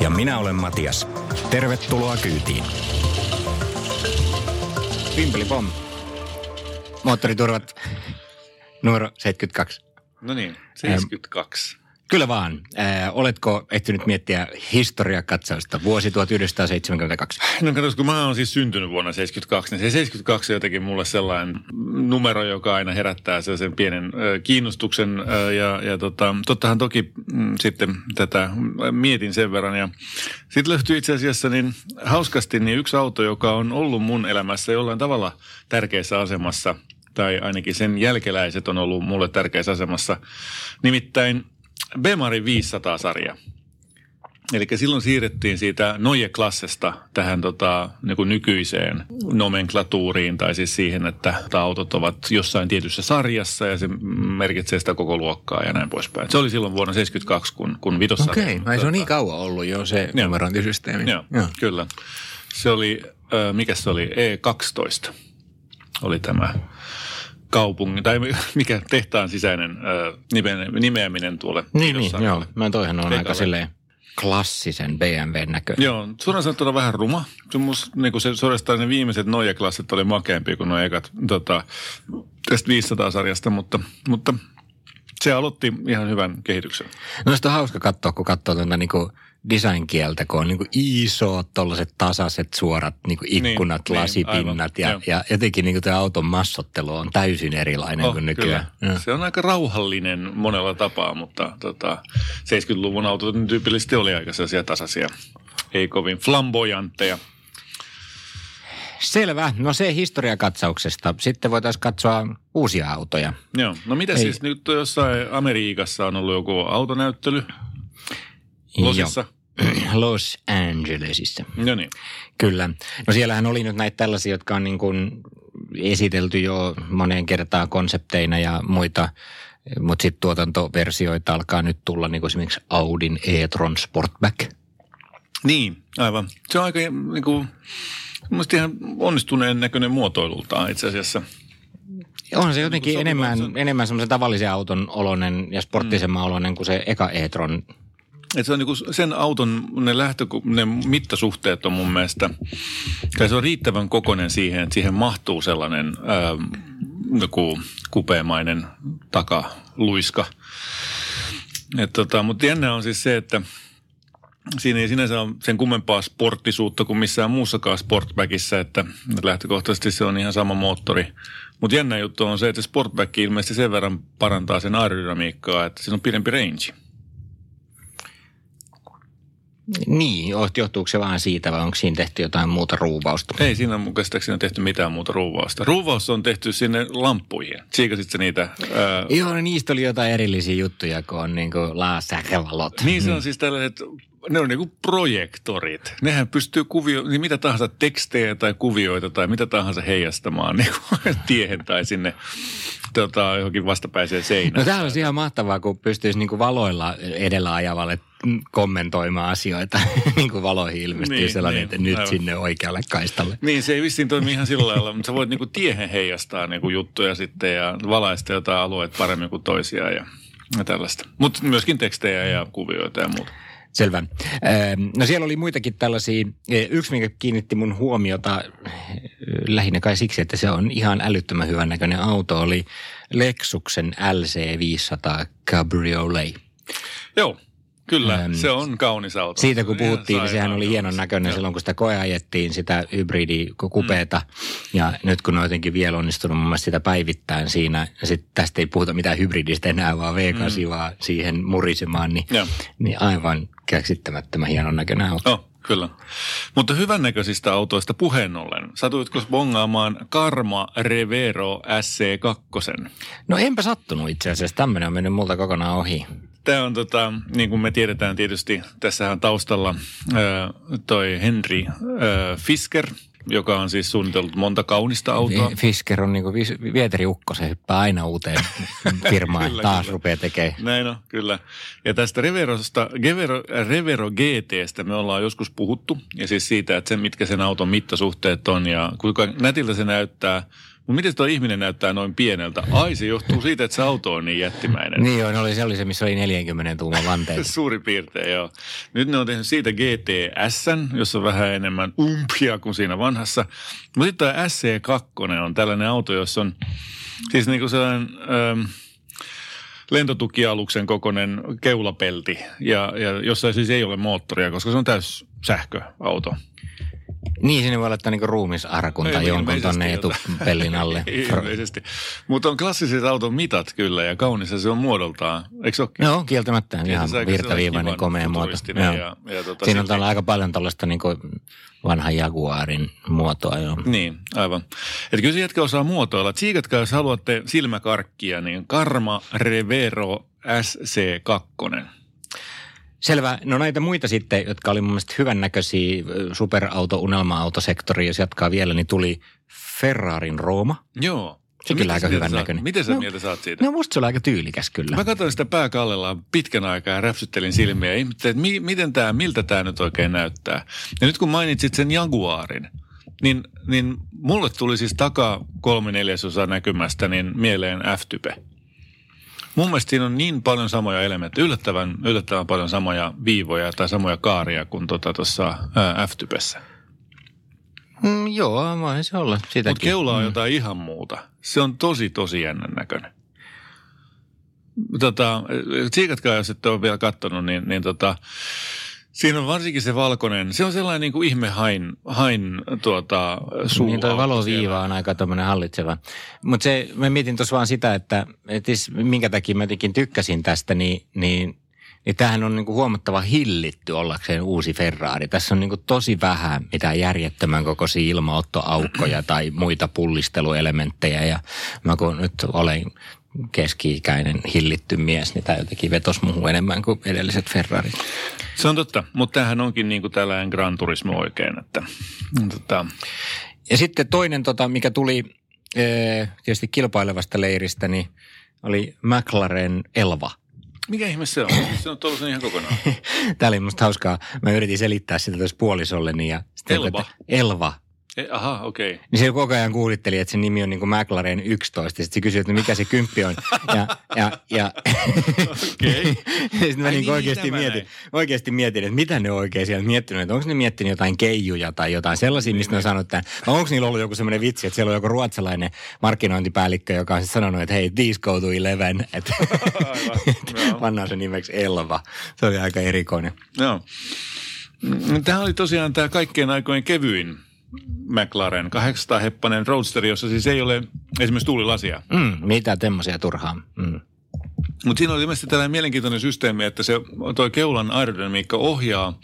Ja minä olen Matias. Tervetuloa kyytiin. Pimpeli pom. Moottoriturvat numero 72. No niin, 72. Kyllä vaan. Äh, oletko ehtinyt miettiä historiakatsausta vuosi 1972? No katsos, kun mä oon siis syntynyt vuonna 72, niin se 72 on jotenkin mulle sellainen numero, joka aina herättää sen pienen kiinnostuksen. Ja, ja tota, tottahan toki mm, sitten tätä mietin sen verran. Ja sitten löytyy itse asiassa niin hauskasti niin yksi auto, joka on ollut mun elämässä jollain tavalla tärkeässä asemassa – tai ainakin sen jälkeläiset on ollut mulle tärkeässä asemassa. Nimittäin Bemari 500-sarja. Eli silloin siirrettiin siitä Noje-klassesta tähän tota, niin nykyiseen nomenklatuuriin, tai siis siihen, että autot ovat jossain tietyssä sarjassa ja se merkitsee sitä koko luokkaa ja näin poispäin. Se oli silloin vuonna 72, kun, kun vitossa... Okei, okay. se on niin kauan ollut jo se numerointisysteemi. Joo, Joo, kyllä. Se oli, äh, mikä se oli, E12 oli tämä kaupungin, tai mikä tehtaan sisäinen ö, nimeäminen tuolle. Niin, niin joo. Mä toihan on aika silleen klassisen BMW-näköinen. Joo, suoraan sanottuna vähän ruma. Se, mus, niin kuin se suorastaan ne viimeiset Noja-klassit oli makeampia kuin nuo ekat tota, tästä 500-sarjasta, mutta, mutta se aloitti ihan hyvän kehityksen. No sitä on hauska katsoa, kun katsoo tuota niin kuin design-kieltä, kun on niin kuin isot, tollaiset tasaiset, suorat niin kuin ikkunat, niin, niin lasipinnat niin, ja, ja jotenkin niin kuin tämä auton massottelu on täysin erilainen oh, kuin nykyään. Kyllä. Se on aika rauhallinen monella tapaa, mutta tota, 70-luvun autot tyypillisesti oli aika sellaisia tasaisia, ei kovin flamboyantteja. Selvä. No se historiakatsauksesta. Sitten voitaisiin katsoa uusia autoja. Joo. No mitä Ei. siis nyt jossain Amerikassa on ollut joku autonäyttely? Losissa? Los Angelesissa. No niin. Kyllä. No siellähän oli nyt näitä tällaisia, jotka on niin kuin esitelty jo moneen kertaan konsepteina ja muita, mutta sitten tuotantoversioita alkaa nyt tulla niin kuin esimerkiksi Audin e-tron Sportback. Niin, aivan. Se on aika niin kuin, ihan onnistuneen näköinen muotoilultaan itse asiassa. On se jotenkin enemmän, enemmän semmoisen tavallisen auton oloinen ja sporttisemman mm. oloinen kuin se eka e-tron et se on niinku sen auton, ne, lähtö, ne mittasuhteet on mun mielestä, tai se on riittävän kokoinen siihen, että siihen mahtuu sellainen ää, joku kupeamainen takaluiska. tota, Mutta jännä on siis se, että siinä ei sinänsä ole sen kummempaa sporttisuutta kuin missään muussakaan sportbackissa, että lähtökohtaisesti se on ihan sama moottori. Mutta jännä juttu on se, että sportback ilmeisesti sen verran parantaa sen aerodynamiikkaa, että siinä on pidempi range. Niin, johtuuko se vaan siitä vai onko siinä tehty jotain muuta ruuvausta? Ei siinä on käsittääkseni tehty mitään muuta ruuvausta. Ruuvaus on tehty sinne lamppuihin. Siikasit niitä? Ää... Joo, no niistä oli jotain erillisiä juttuja, kun on niin kuin laasäkevalot. Niin se on mm. siis tällaiset ne on niinku projektorit. Nehän pystyy kuvio, niin mitä tahansa tekstejä tai kuvioita tai mitä tahansa heijastamaan niin tiehen tai sinne tota, johonkin vastapäiseen seinään. No tämä olisi ihan mahtavaa, kun pystyisi niinku valoilla edellä ajavalle kommentoimaan asioita, niin kuin valoihin ilmestyy niin, sellainen, niin, että nyt aivan. sinne oikealle kaistalle. Niin, se ei vissiin toimi ihan sillä lailla, mutta sä voit niinku tiehen heijastaa niinku juttuja sitten ja valaista jotain alueet paremmin kuin toisia ja, ja tällaista. Mutta myöskin tekstejä ja kuvioita ja muuta. Selvä. No siellä oli muitakin tällaisia. Yksi, mikä kiinnitti mun huomiota lähinnä kai siksi, että se on ihan älyttömän hyvän näköinen auto, oli Lexuksen LC500 Cabriolet. Joo, Kyllä, ähm, se on kaunis auto. Siitä kun puhuttiin, niin sehän oli hienon näköinen silloin, kun sitä koeajettiin, sitä hybridikupeeta. Mm. Ja nyt kun on jotenkin vielä onnistunut mun mielestä sitä päivittäin siinä, ja sitten tästä ei puhuta mitään hybridistä enää, vaan V8, mm. vaan siihen murisemaan, niin, niin aivan käsittämättömän hienon näköinen auto. Oh. Kyllä. Mutta hyvännäköisistä autoista puheen ollen, satuitko bongaamaan Karma Revero SC2? No enpä sattunut itse asiassa, tämmöinen on mennyt multa kokonaan ohi. Tämä on tota, niin kuin me tiedetään tietysti, tässä on taustalla ää, toi Henry ää, Fisker, joka on siis suunnitellut monta kaunista autoa. Fisker on niin kuin vieteriukko, se hyppää aina uuteen firmaan Kyllä, taas kyllä. rupeaa tekemään. Näin on, kyllä. Ja tästä Reverosta, Gevero, Revero GTstä me ollaan joskus puhuttu. Ja siis siitä, että sen, mitkä sen auton mittasuhteet on ja kuinka nätiltä se näyttää. Mutta miten tuo ihminen näyttää noin pieneltä? Ai, se johtuu siitä, että se auto on niin jättimäinen. Niin joo, ne oli, se oli se, missä oli 40 tuuman vanteet. Suurin piirtein, joo. Nyt ne on tehnyt siitä GTS, jossa on vähän enemmän umpia kuin siinä vanhassa. Mutta sitten tämä SC2 on tällainen auto, jossa on siis niinku sellainen ähm, lentotukialuksen kokoinen keulapelti, ja, ja jossa siis ei ole moottoria, koska se on täys sähköauto. Niin, sinne voi laittaa niinku ruumisarkun tai jonkun tonne jotain. etupellin alle. Ilmeisesti. Mutta on klassiset auton mitat kyllä, ja kaunis se on muodoltaan. Eikö se olekin? Joo, kieltämättä. Ja Ihan virtaviivainen, komea kivan muoto. Joo. Ja, ja tota, Siinä on silti- tällä aika paljon tällaista niinku vanhan Jaguarin muotoa jo. Niin, aivan. Että kyllä se jätkä osaa muotoilla. Tsiikatkaa, jos haluatte silmäkarkkia, niin Karma Revero SC2. Selvä. No näitä muita sitten, jotka oli mun mielestä hyvännäköisiä superauto, unelma-autosektori, jos jatkaa vielä, niin tuli Ferrarin Rooma. Joo. Se kyllä aika hyvän näköinen. Miten sä No. mieltä saat siitä? No musta se oli aika tyylikäs kyllä. Mä katsoin sitä pääkallellaan pitkän aikaa ja räpsyttelin silmiä ja ihmettelin, että mi- miten tää, miltä tämä nyt oikein näyttää. Ja nyt kun mainitsit sen Jaguarin, niin, niin mulle tuli siis takaa kolme neljäsosaa näkymästä niin mieleen F-type. Mun mielestä siinä on niin paljon samoja elementtejä, yllättävän, yllättävän paljon samoja viivoja tai samoja kaaria kuin tuossa tota, F-typessä. Mm, joo, voi se olla sitäkin. Mutta keula on jotain ihan muuta. Se on tosi, tosi jännän näköinen. Tota, tsiikatkaa, jos ette ole vielä katsonut, niin, niin tota, siinä on varsinkin se valkoinen. Se on sellainen niin kuin ihme hain, hain tuota, suu Niin toi valoviiva siellä. on aika tämmöinen hallitseva. Mutta se, mä mietin tuossa vaan sitä, että et siis minkä takia mä jotenkin tykkäsin tästä, niin, niin, niin tämähän on niinku huomattava hillitty ollakseen uusi Ferrari. Tässä on niinku tosi vähän mitään järjettömän kokoisia ilmaottoaukkoja tai muita pullisteluelementtejä. Ja mä kun nyt olen keski-ikäinen hillitty mies, niin tämä jotenkin vetosi muuhun enemmän kuin edelliset Ferrarit. Se on totta, mutta tämähän onkin niin kuin tällainen Gran Turismo oikein. Että, tota, Ja sitten toinen, tota, mikä tuli ee, tietysti kilpailevasta leiristä, niin oli McLaren Elva. mikä ihme se on? Se on tuollaisen ihan kokonaan. Tämä oli musta hauskaa. Mä yritin selittää sitä tuossa puolisolleni. Ja sitten Elva? että Elva. E, aha, okei. Okay. Niin se koko ajan kuulitteli, että sen nimi on niin kuin McLaren 11. Sitten se kysyi, että mikä se kymppi on. Ja, ja, ja Okei. sitten mä Ai niin niin, oikeasti, mietin, näin. oikeasti mietin, että mitä ne on oikein siellä miettinyt. Että onko ne miettinyt jotain keijuja tai jotain sellaisia, mistä ne on sanonut tämän. Vai onko niillä ollut joku semmoinen vitsi, että siellä on joku ruotsalainen markkinointipäällikkö, joka on sitten sanonut, että hei, these go to eleven. Että Aivan, joo. pannaan se nimeksi Elva. Se oli aika erikoinen. Joo. Mm, Tämä oli tosiaan tämä kaikkien aikojen kevyin McLaren 800-heppanen roadster, jossa siis ei ole esimerkiksi tuulilasia. Mm, mitä temmoisia turhaa. Mm. Mutta siinä oli ilmeisesti tällainen mielenkiintoinen systeemi, että se toi keulan aerodynamiikka ohjaa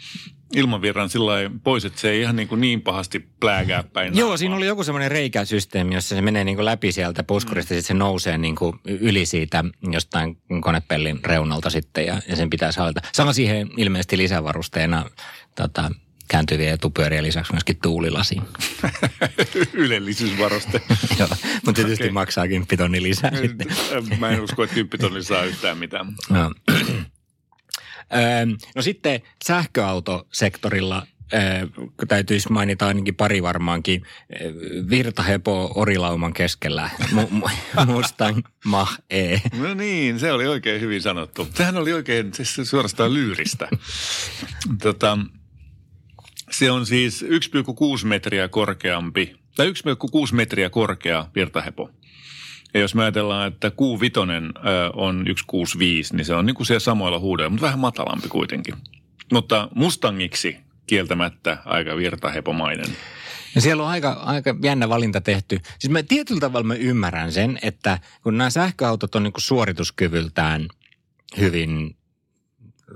ilmavirran sillä pois, että se ei ihan niin, kuin niin pahasti pläägää päin. Joo, naamaa. siinä oli joku semmoinen reikäsysteemi, jossa se menee niin kuin läpi sieltä puskurista, mm. sitten se nousee niin kuin yli siitä jostain konepellin reunalta sitten ja, ja sen pitää saada. Sama siihen ilmeisesti lisävarusteena tota, kääntyviä etupyöriä lisäksi myöskin tuulilasi. Ylellisyysvaruste. Joo, mutta tietysti okay. maksaa kymppitonni lisää sitten. Mä en usko, että kymppitonni saa yhtään mitään. No. Öö, no sitten sähköautosektorilla öö, täytyisi mainita ainakin pari varmaankin. Öö, Virtahepo Orilauman keskellä. Mu- mu- Mustang Mach E. No niin, se oli oikein hyvin sanottu. Sehän oli oikein siis suorastaan lyyristä. tota, se on siis 1,6 metriä korkeampi, tai 1,6 metriä korkea virtahepo. Ja jos me ajatellaan, että Q5 on 165, niin se on niin kuin siellä samoilla huudeilla, mutta vähän matalampi kuitenkin. Mutta Mustangiksi kieltämättä aika virtahepomainen. Ja siellä on aika, aika jännä valinta tehty. Siis mä tietyllä tavalla mä ymmärrän sen, että kun nämä sähköautot on niin kuin suorituskyvyltään hyvin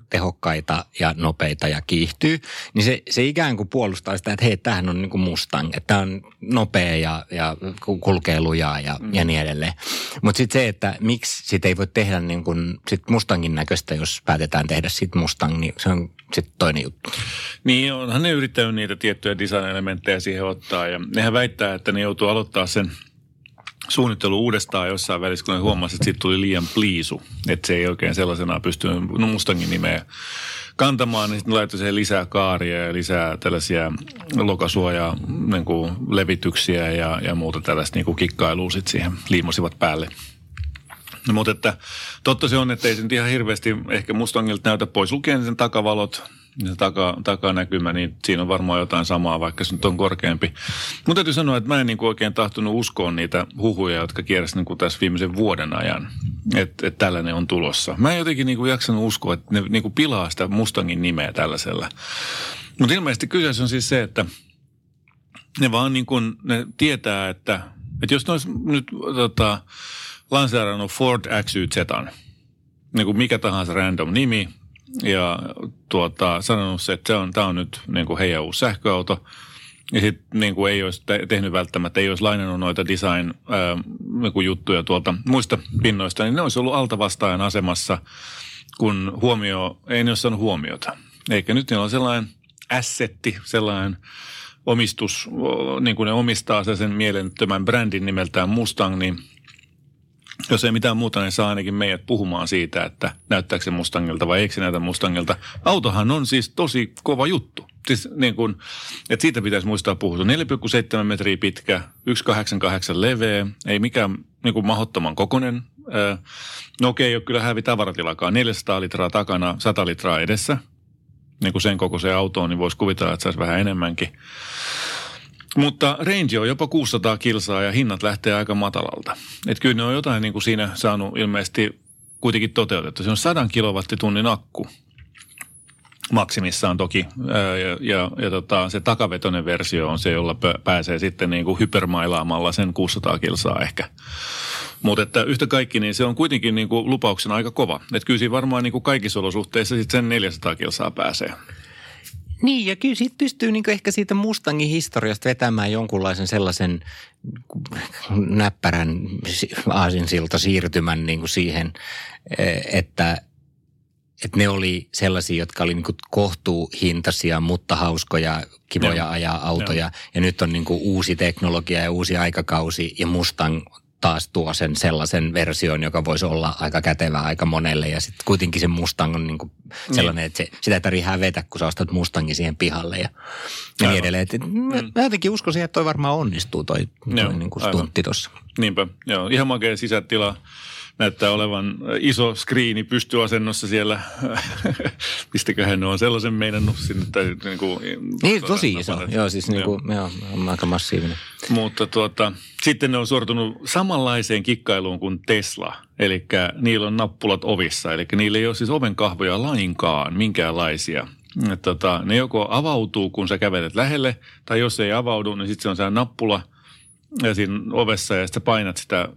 tehokkaita ja nopeita ja kiihtyy, niin se, se ikään kuin puolustaa sitä, että hei, tämähän on niin kuin Mustang, että tämä on nopea ja, ja kulkee lujaa ja, mm. ja niin edelleen. Mutta sitten se, että miksi sitä ei voi tehdä niin kuin sit Mustangin näköistä, jos päätetään tehdä siitä Mustang, niin se on sitten toinen juttu. Niin, onhan ne yrittänyt niitä tiettyjä design-elementtejä siihen ottaa ja nehän väittää, että ne joutuu aloittaa sen suunnittelu uudestaan jossain välissä, kun huomasi, että siitä tuli liian pliisu. Että se ei oikein sellaisena pystynyt no Mustangin nimeä kantamaan, niin sitten laittoi siihen lisää kaaria ja lisää tällaisia lokasuoja niin kuin levityksiä ja, ja muuta tällaista niin kuin kikkailua sitten siihen liimosivat päälle. No, mutta että totta se on, että ei se nyt ihan hirveästi ehkä Mustangilta näytä pois lukien sen takavalot, se taka, takanäkymä, niin siinä on varmaan jotain samaa, vaikka se nyt on korkeampi. Mutta täytyy sanoa, että mä en niin kuin oikein tahtonut uskoa niitä huhuja, jotka kierräsivät niin tässä viimeisen vuoden ajan, että, että tällainen on tulossa. Mä en jotenkin niin kuin jaksanut uskoa, että ne niin kuin pilaa sitä Mustangin nimeä tällaisella. Mutta ilmeisesti kyseessä on siis se, että ne vaan niin kuin, ne tietää, että, että jos ne olisi nyt tota, lanseerannut Ford XYZ, niin kuin mikä tahansa random nimi, ja tuota, sanonut se, että se on, tämä on nyt niin kuin heidän uusi sähköauto. Ja sitten niin kuin ei olisi tehnyt välttämättä, ei olisi lainannut noita design ää, niin tuolta muista pinnoista, niin ne olisi ollut altavastaajan asemassa, kun huomio, ei ne olisi saanut huomiota. Eikä nyt niillä on sellainen assetti, sellainen omistus, niin kuin ne omistaa sen mielettömän brändin nimeltään Mustang, niin – jos ei mitään muuta, niin saa ainakin meidät puhumaan siitä, että näyttääkö se Mustangilta vai eikö se näytä Mustangilta. Autohan on siis tosi kova juttu. Siis niin kuin, että siitä pitäisi muistaa puhua. 4,7 metriä pitkä, 1,88 leveä, ei mikään niin kuin mahdottoman kokonen. No okei, okay, kyllä hävi tavaratilakaan. 400 litraa takana, 100 litraa edessä. Niin kuin sen kokoiseen autoon, niin voisi kuvitella, että saisi vähän enemmänkin. Mutta range on jopa 600 kilsaa ja hinnat lähtee aika matalalta. Et kyllä ne on jotain niin kuin siinä saanut ilmeisesti kuitenkin toteutettu. Se on 100 kilowattitunnin akku maksimissaan toki. Ja, ja, ja tota, se takavetoinen versio on se, jolla pääsee sitten niin kuin hypermailaamalla sen 600 kilsaa ehkä. Mutta että yhtä kaikki, niin se on kuitenkin niin kuin lupauksena aika kova. Että kyllä siinä varmaan niin kuin kaikissa olosuhteissa sitten sen 400 kilsaa pääsee. Niin, ja kyllä siitä pystyy niin ehkä siitä Mustangin historiasta vetämään jonkunlaisen sellaisen näppärän aasinsilta siirtymän niin kuin siihen, e, että, että ne oli sellaisia, jotka oli niin kohtuuhintaisia, mutta hauskoja, kivoja Joo. ajaa autoja. Joo. Ja nyt on niin uusi teknologia ja uusi aikakausi ja Mustang taas tuo sen sellaisen version, joka voisi olla aika kätevä aika monelle. Ja sitten kuitenkin se Mustang on niinku sellainen, niin. että se, sitä ei tarvitse hävetä, kun sä ostat Mustangin siihen pihalle ja, ja niin edelleen. Et, mm. Mä jotenkin uskoisin, että toi varmaan onnistuu toi, toi niinku stuntti tuossa. Niinpä, joo. Ihan makea sisätila näyttää olevan iso skriini pystyasennossa siellä. Mistäköhän ne on sellaisen meinannut sinne? Tai, niin, kuin, niin tosi iso. Joo, siis niin kuin, joo. Joo, aika massiivinen. Mutta tuota, sitten ne on sortunut samanlaiseen kikkailuun kuin Tesla. Eli niillä on nappulat ovissa. Eli niillä ei ole siis ovenkahvoja lainkaan, minkäänlaisia. Tota, ne joko avautuu, kun sä kävelet lähelle, tai jos ei avaudu, niin sitten se on se nappula siinä ovessa ja sitten painat sitä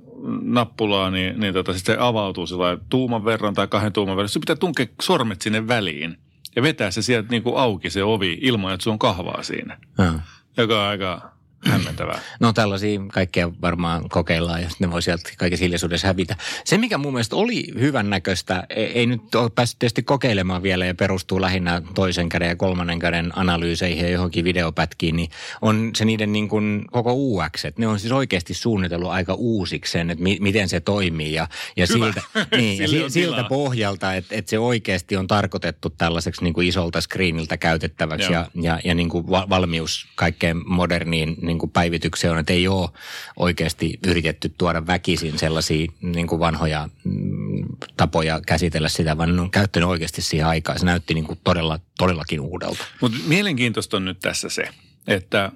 nappulaa, niin, niin tota, sit se avautuu sillä tuuman verran tai kahden tuuman verran. Se pitää tunkea sormet sinne väliin ja vetää se sieltä niin kuin auki se ovi ilman, että se on kahvaa siinä. Ja. Joka on aika hämmentävää. No tällaisia kaikkea varmaan kokeillaan ja ne voi sieltä kaikessa hiljaisuudessa hävitä. Se, mikä mun mielestä oli hyvän näköistä, ei, ei nyt ole päässyt tietysti kokeilemaan vielä ja perustuu lähinnä toisen käden ja kolmannen käden analyyseihin ja johonkin videopätkiin, niin on se niiden niin kuin koko UX. Että ne on siis oikeasti suunnitellut aika uusiksi sen, että mi, miten se toimii ja, ja siltä, niin, ja si, siltä pohjalta, että, että se oikeasti on tarkoitettu tällaiseksi niin kuin isolta screeniltä käytettäväksi Joo. ja, ja, ja niin kuin valmius kaikkeen moderniin niin niin kuin päivityksiä on, että ei ole oikeasti yritetty tuoda väkisin sellaisia niin kuin vanhoja mm, tapoja käsitellä sitä, vaan ne on käyttänyt oikeasti siihen aikaan. Se näytti niin kuin todella, todellakin uudelta. Mutta mielenkiintoista on nyt tässä se, että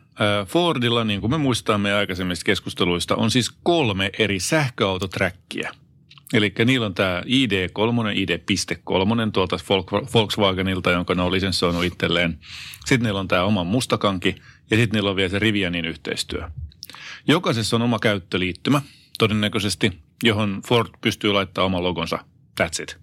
Fordilla, niin kuin me muistamme aikaisemmista keskusteluista, on siis kolme eri sähköautoträkkiä. Eli niillä on tämä ID3, ID.3 tuolta Volkswagenilta, jonka ne on lisenssoinut itselleen. Sitten niillä on tämä oma mustakanki ja sitten niillä on vielä se Rivianin yhteistyö. Jokaisessa on oma käyttöliittymä, todennäköisesti, johon Ford pystyy laittamaan oman logonsa. That's it.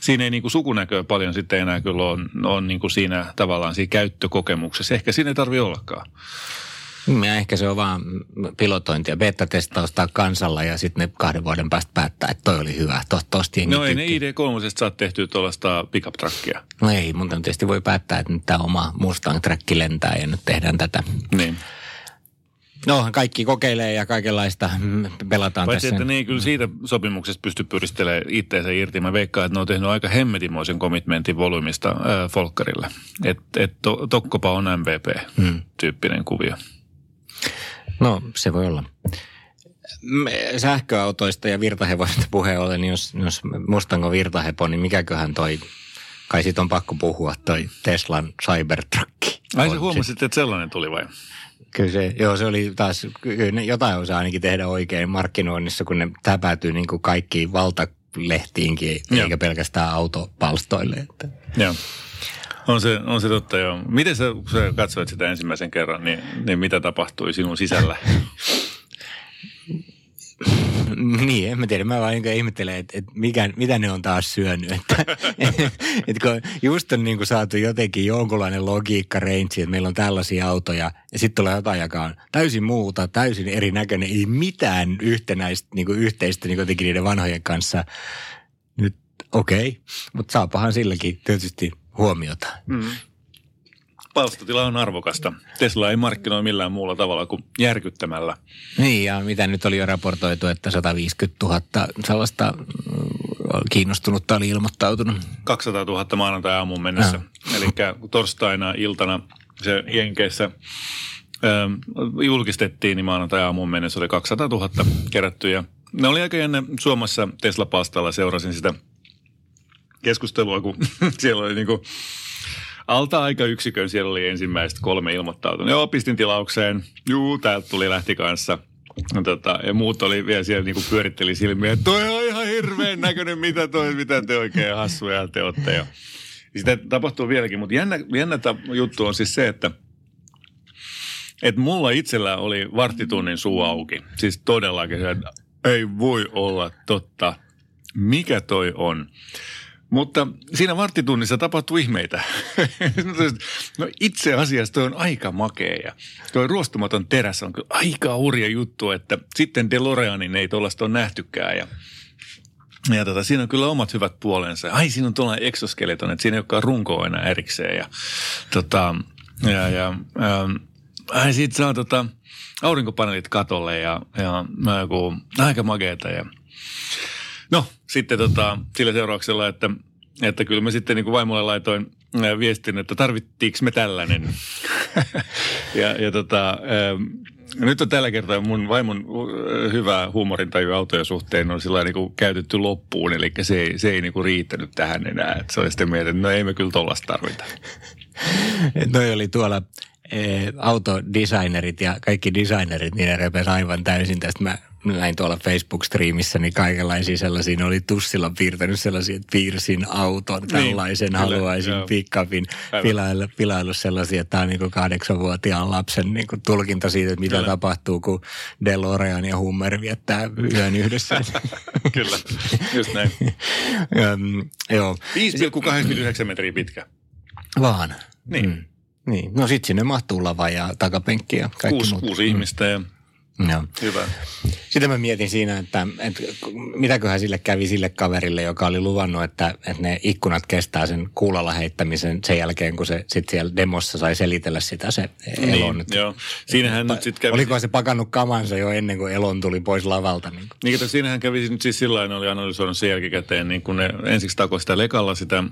siinä ei niin kuin sukunäköä paljon sitten enää kyllä on, on niin kuin siinä tavallaan siinä käyttökokemuksessa. Ehkä siinä ei tarvi ollakaan. Ja ehkä se on vaan pilotointia, beta-testausta kansalla ja sitten ne kahden vuoden päästä päättää, että toi oli hyvä. To, tosta No ei ne tykkää. ID3 saa tehtyä tuollaista pickup truckia. No ei, mutta tietysti voi päättää, että nyt tämä oma Mustang-träkki lentää ja nyt tehdään tätä. Niin. No, kaikki kokeilee ja kaikenlaista mm, pelataan Paitsi, tässä. että ne ei kyllä siitä sopimuksesta pysty pyristelemään itteensä irti. Mä veikkaan, että ne on tehnyt aika hemmetimoisen komitmentin volyymista äh, Folkkarille. Että et to, Tokkopa on MVP-tyyppinen kuvio. No, se voi olla. Mm, Sähköautoista ja virtahevosista puheen ollen, niin jos, jos Mustang on virtahepo, niin mikäköhän toi, kai siitä on pakko puhua, toi Teslan Cybertruck. Ai on. huomasit, että sellainen tuli vai? Kyllä se, joo, se oli taas, kyllä ne jotain osaa ainakin tehdä oikein markkinoinnissa, kun ne täpätyy niin kuin kaikkiin valtalehtiinkin, Joo. eikä pelkästään autopalstoille. Että. Joo. On se, on se totta, joo. Miten sä, kun sä katsoit sitä ensimmäisen kerran, niin, niin mitä tapahtui sinun sisällä? Niin, en mä tiedä. Mä vaan ihmettelen, että, että mikä, mitä ne on taas syönyt. Että, että kun just on niin kuin saatu jotenkin jonkunlainen logiikka range, että meillä on tällaisia autoja ja sitten tulee jotain, joka on täysin muuta, täysin erinäköinen, ei mitään yhtenäistä, niin kuin yhteistä niin jotenkin niiden vanhojen kanssa. Nyt okei, okay. mutta saapahan silläkin tietysti huomiota. Palstatila on arvokasta. Tesla ei markkinoi millään muulla tavalla kuin järkyttämällä. Niin, ja mitä nyt oli jo raportoitu, että 150 000 sellaista mm, kiinnostunutta oli ilmoittautunut. 200 000 maanantai-aamuun mennessä. Eli torstaina iltana se Jenkeissä ähm, julkistettiin, niin maanantai-aamuun mennessä oli 200 000 kerätty. Ja ne oli aika jännä Suomessa Tesla-palstalla. Seurasin sitä keskustelua, kun siellä oli niinku alta aika yksikön, siellä oli ensimmäiset kolme ilmoittautunut. Joo, pistin tilaukseen. Juu, täältä tuli lähti kanssa. Tota, ja muut oli vielä siellä niinku pyöritteli silmiä, että toi on ihan hirveän näköinen, mitä, toi, mitä te oikein hassuja te olette. Ja sitä tapahtuu vieläkin, mutta jännä, jännä juttu on siis se, että et mulla itsellä oli varttitunnin suu auki. Siis todellakin että ei voi olla totta. Mikä toi on? Mutta siinä varttitunnissa tapahtui ihmeitä. no itse asiassa toi on aika makea ja toi ruostumaton teräs on kyllä aika hurja juttu, että sitten DeLoreanin ei tuollaista ole nähtykään ja ja tota, siinä on kyllä omat hyvät puolensa. Ai, siinä on tuollainen exoskeleton, että siinä ei olekaan runkoa enää erikseen. Ja, tota, ja, ja ähm, ai, siitä saa tota, aurinkopaneelit katolle ja, ja joku, aika makeeta. Ja, no, sitten tota, sillä seurauksella, että, että kyllä mä sitten niin kuin vaimolle laitoin ää, viestin, että tarvittiinko me tällainen. ja, ja tota, ähm, nyt on tällä kertaa mun vaimon äh, hyvä huumorintaju autojen suhteen on sillä niin käytetty loppuun, eli se ei, se ei niin kuin riittänyt tähän enää. Et se oli sitten mieltä, että no ei me kyllä tollasta tarvita. Noi oli tuolla eh, autodesignerit ja kaikki designerit, niin ne aivan täysin tästä. Mä näin tuolla Facebook-striimissä, niin kaikenlaisia sellaisia, ne oli tussilla piirtänyt sellaisia, että piirsin auton, tällaisen kyllä, haluaisin Aivan. pilailu, pilailu sellaisia, että tämä on niin kahdeksanvuotiaan lapsen niin kuin tulkinta siitä, että mitä Kyllä. tapahtuu, kun DeLorean ja Hummer viettää yön yhdessä. kyllä, just näin. Öm, joo, 5,89 metriä pitkä. vaan. Niin. Mm. Niin. No sit sinne mahtuu lava ja takapenkki ja kaikki Kuusi, muut. kuusi ihmistä ja Joo. hyvä. Sitä mä mietin siinä, että, että mitäköhän sille kävi sille kaverille, joka oli luvannut, että, että ne ikkunat kestää sen kuulalla heittämisen sen jälkeen, kun se sitten siellä demossa sai selitellä sitä se elon. Niin, joo. Siinähän nyt sitten kävi... Oliko se pakannut kamansa jo ennen kuin elon tuli pois lavalta? Niin? Niin, kato, siinähän kävi nyt siis sillä ne oli analysoinut sen jälkikäteen, niin kun ne ensiksi takoi sitä lekalla sitä äh,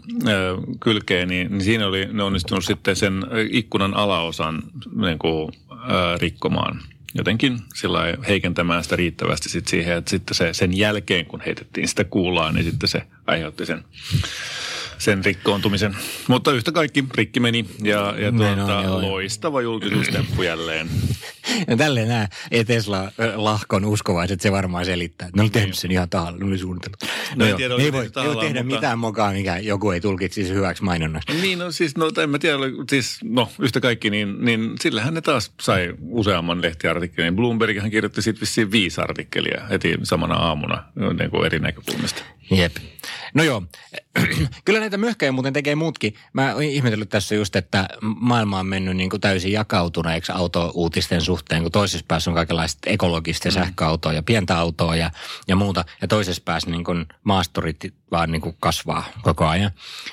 kylkeä, niin, niin siinä oli ne onnistunut sitten sen ikkunan alaosan niin kuin, äh, rikkomaan. Jotenkin sillä heikentämään sitä riittävästi sit siihen, että sitten se, sen jälkeen, kun heitettiin sitä kuulaa, niin sitten se aiheutti sen, sen rikkoontumisen. Mutta yhtä kaikki rikki meni ja, ja tuota, on, joo. loistava julkisuustemppu jälleen. Ja tälleen nämä Tesla-lahkon uskovaiset se varmaan selittää. Ne oli tehnyt sen ihan tahalla, ne oli suunnitellut. No en joo, tiedä, ne ei voi, tehty ei voi tehdä mutta- mitään mokaa, mikä joku ei tulkitsisi hyväksi mainonnaksi. Niin, no siis, no en mä tiedä, siis no yhtä kaikki, niin, niin sillähän ne taas sai useamman lehtiartikkelin. Bloomberghan kirjoitti sitten vissiin viisi artikkelia heti samana aamuna niin kuin eri näkökulmista. Jep. No joo, kyllä näitä möhköjä muuten tekee muutkin. Mä oon ihmetellyt tässä just, että maailma on mennyt niin kuin täysin jakautuneeksi auto-uutisten suhteen, kun toisessa päässä on kaikenlaista ekologista mm. sähköautoa ja pientä autoa ja, ja muuta. Ja toisessa päässä niin kuin maasturit vaan niin kuin kasvaa koko ajan.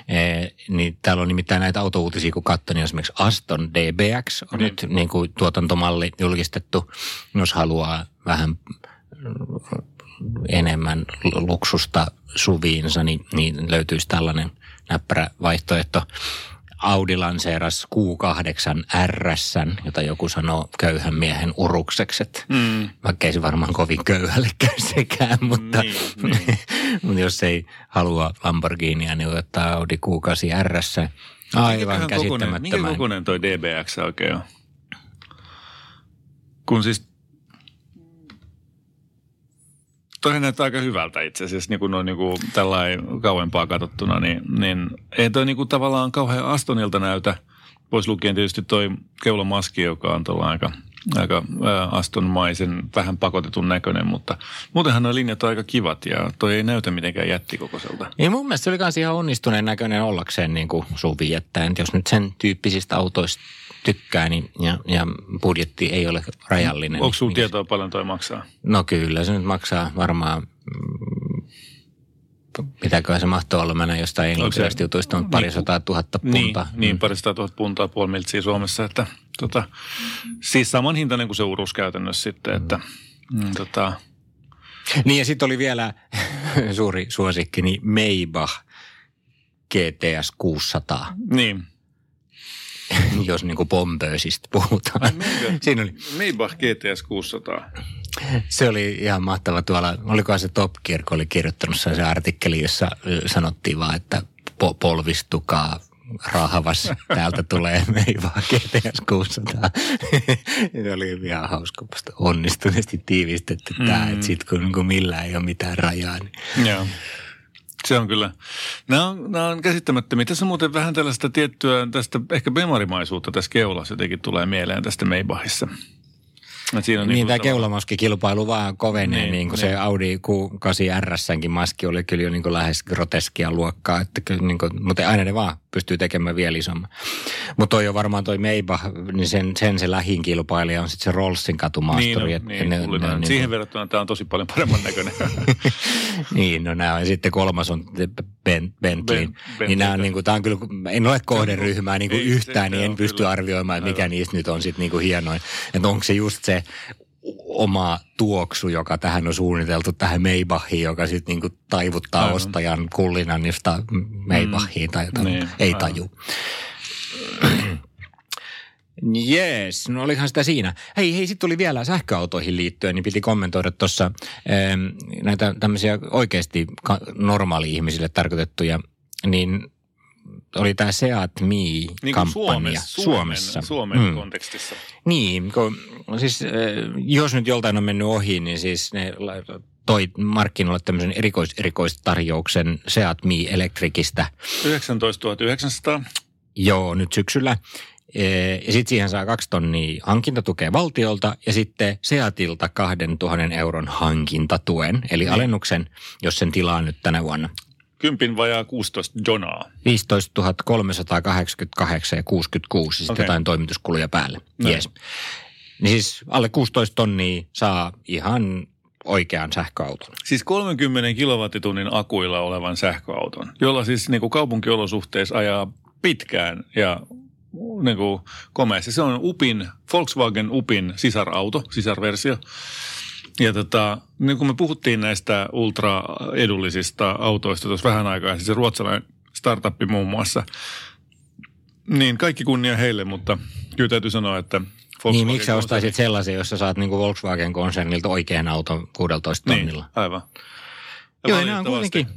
E, niin täällä on nimittäin näitä autouutisia, kun katson, niin esimerkiksi Aston DBX on Niin. nyt niin kuin tuotantomalli julkistettu, jos haluaa vähän enemmän luksusta suviinsa, niin, niin löytyisi tällainen näppärä vaihtoehto. Audi lanseeras Q8 RS, jota joku sanoo köyhän miehen uruksekset. Mm. Vaikka ei se varmaan kovin köyhälle käy sekään, mutta, Niin, niin. mutta jos ei halua Lamborghinia, niin ottaa Audi Q8 RS. Aivan Minkä kokoinen, minkä käsittämättömän. kokoinen toi DBX oikein on? Kun siis Toihan näyttää aika hyvältä itse asiassa, niin kuin noin niin kuin tällainen kauempaa katsottuna, niin, niin ei toi niin kuin tavallaan kauhean Astonilta näytä, pois lukien tietysti toi keulamaski, joka on tuolla aika, aika Astonmaisen, vähän pakotetun näköinen, mutta muutenhan nuo linjat on aika kivat ja toi ei näytä mitenkään jättikokoiselta. Niin mun mielestä se oli ihan onnistuneen näköinen ollakseen niin kuin suvi, että et jos nyt sen tyyppisistä autoista tykkää niin, ja, ja budjetti ei ole rajallinen. Onko niin mikä tietoa paljon toi maksaa? No kyllä, se nyt maksaa varmaan, mm, mitäköhän se mahtoo olla, mä näin jostain englantilaisista jutuista, on pari sataa tuhatta Niin, punta. niin parista tuhat puntaa, puoli miltsiä Suomessa, että tota, siis saman hintainen kuin se urus käytännössä sitten, että mm, tota, Niin ja sitten oli vielä suuri suosikki, niin Maybach GTS 600, niin. jos niin kuin pompöösistä puhutaan. Siinä oli, Maybach GTS 600. Se oli ihan mahtava tuolla, olikohan se Top Gear, oli kirjoittanut se artikkeli, jossa sanottiin vaan, että po- polvistukaa rahavas, täältä tulee meivaa GTS 600. se oli ihan hauska, onnistuneesti tiivistetty mm. tämä, että sit kun, kun millään ei ole mitään rajaa, niin Joo. Se on kyllä. Nämä on, nämä on käsittämättömiä. Tässä on muuten vähän tällaista tiettyä, tästä ehkä bemarimaisuutta tässä keulassa jotenkin tulee mieleen tästä Maybachissa. Et Siinä on niin, niinku tämä keulamaskikilpailu vaan kovenee, Niin, niin, niin kuin niin. se Audi Q8 RSnkin maski oli kyllä jo niin kuin lähes groteskia luokkaa, että kyllä niin kuin, mutta aina ne vaan pystyy tekemään vielä isomman. Mutta toi on varmaan toi Maybach, niin sen, sen se lähin kilpailija on sitten se Rollsin katumaasturi. Niin, no, niin, ne- ne, ne on niin Siihen verrattuna tämä on tosi paljon paremman näköinen. niin, no nämä on. Ja sitten kolmas on ben, Bentley. Ben- Bentley. niin nämä on niin kuin, tämä on kyllä, en ole kohderyhmää niin kuin Ei, yhtään, se- niin en pysty kyllä. arvioimaan, että mikä Aivan. niistä nyt on sitten niin kuin hienoin. Että onko se just se oma tuoksu, joka tähän on suunniteltu, tähän Maybachiin, joka sitten niin kuin taivuttaa Aivan. ostajan kullinanista Maybachiin tai jotain. Niin, Ei aivan. taju. Jees, no olihan sitä siinä. Hei, hei, sitten tuli vielä sähköautoihin liittyen, niin piti kommentoida tuossa näitä tämmöisiä oikeasti normaali-ihmisille tarkoitettuja, niin oli tämä Seat niin Me-kampanja Suomessa, Suomessa. Suomen Mm. kontekstissa. Niin, kun, siis äh, jos nyt joltain on mennyt ohi, niin siis ne toi markkinoille tämmöisen erikois, erikoistarjouksen Seat Me Electricistä. 19 900. Joo, nyt syksyllä. Eh, Ja sitten siihen saa kaksi tonnia hankintatukea valtiolta ja sitten Seatilta 2000 euron hankintatuen, eli Niin. alennuksen, jos sen tilaa nyt tänä vuonna. Kympin vajaa 16 jonaa. 15 388 ja 66, sitten Okei. jotain toimituskuluja päälle. Näin. Yes. Niin siis alle 16 tonnia saa ihan oikean sähköauton. Siis 30 kilowattitunnin akuilla olevan sähköauton, jolla siis niin kuin kaupunkiolosuhteissa ajaa pitkään ja niin kuin komeasti. Se on Upin, Volkswagen Upin sisarauto, sisarversio. Ja tota, niin kuin me puhuttiin näistä ultra-edullisista autoista tuossa vähän aikaa, siis se ruotsalainen startuppi muun muassa, niin kaikki kunnia heille, mutta kyllä täytyy sanoa, että Niin, miksi sä ostaisit sellaisen, jossa saat niin Volkswagen-konsernilta oikean auton 16 Niin, tonnilla? aivan. Ja Joo, nämä on kuitenkin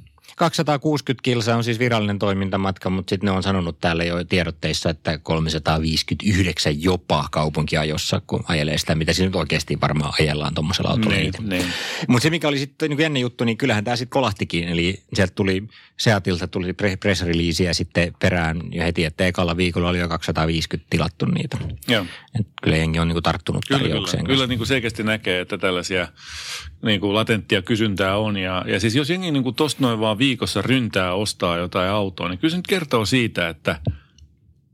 260 kilsaa on siis virallinen toimintamatka, mutta sitten ne on sanonut täällä jo tiedotteissa, että 359 jopa kaupunkiajossa, kun ajelee sitä, mitä siinä nyt oikeasti varmaan ajellaan tuommoisella autolla Niin, niin. Mutta se, mikä oli sitten niin jännä juttu, niin kyllähän tämä sitten kolahtikin. Eli sieltä tuli Seatilta tuli pre- press release ja sitten perään jo heti, että ekalla viikolla oli jo 250 tilattu niitä. Joo. Et kyllä jengi on niin tarttunut Kyllä, kyllä. tarjoukseen. Kyllä niin kuin selkeästi näkee, että tällaisia niin kuin latenttia kysyntää on. Ja, ja siis jos jengi niin kuin tosta noin vaan viikossa ryntää ostaa jotain autoa, niin kyllä se nyt kertoo siitä, että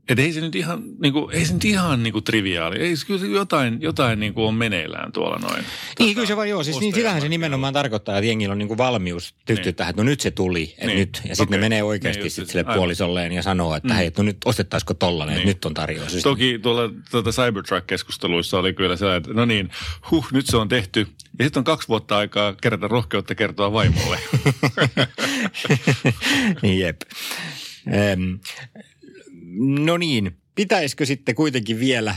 et ei se nyt ihan, niin kuin, ei se nyt ihan niin kuin triviaali. Ei, se kyllä jotain, jotain niin kuin on meneillään tuolla noin. Niin, kyllä se vaan joo. Siis niin, sitähän se nimenomaan tarkoittaa, että jengillä on niinku valmius tyhtyä Niin. tähän, että no nyt se tuli, Niin. nyt. Ja sitten Okei. ne menee oikeasti Niin sit sille aivan. puolisolleen ja sanoo, että hei, no nyt ostettaisiko tollanen, Niin. että nyt on tarjous. Toki tuolla tuota Cybertruck-keskusteluissa oli kyllä sellainen, että no niin, huh, nyt se on tehty. Ja sitten on kaksi vuotta aikaa kerätä rohkeutta kertoa vaimolle. niin jep. Öm, no niin, pitäisikö sitten kuitenkin vielä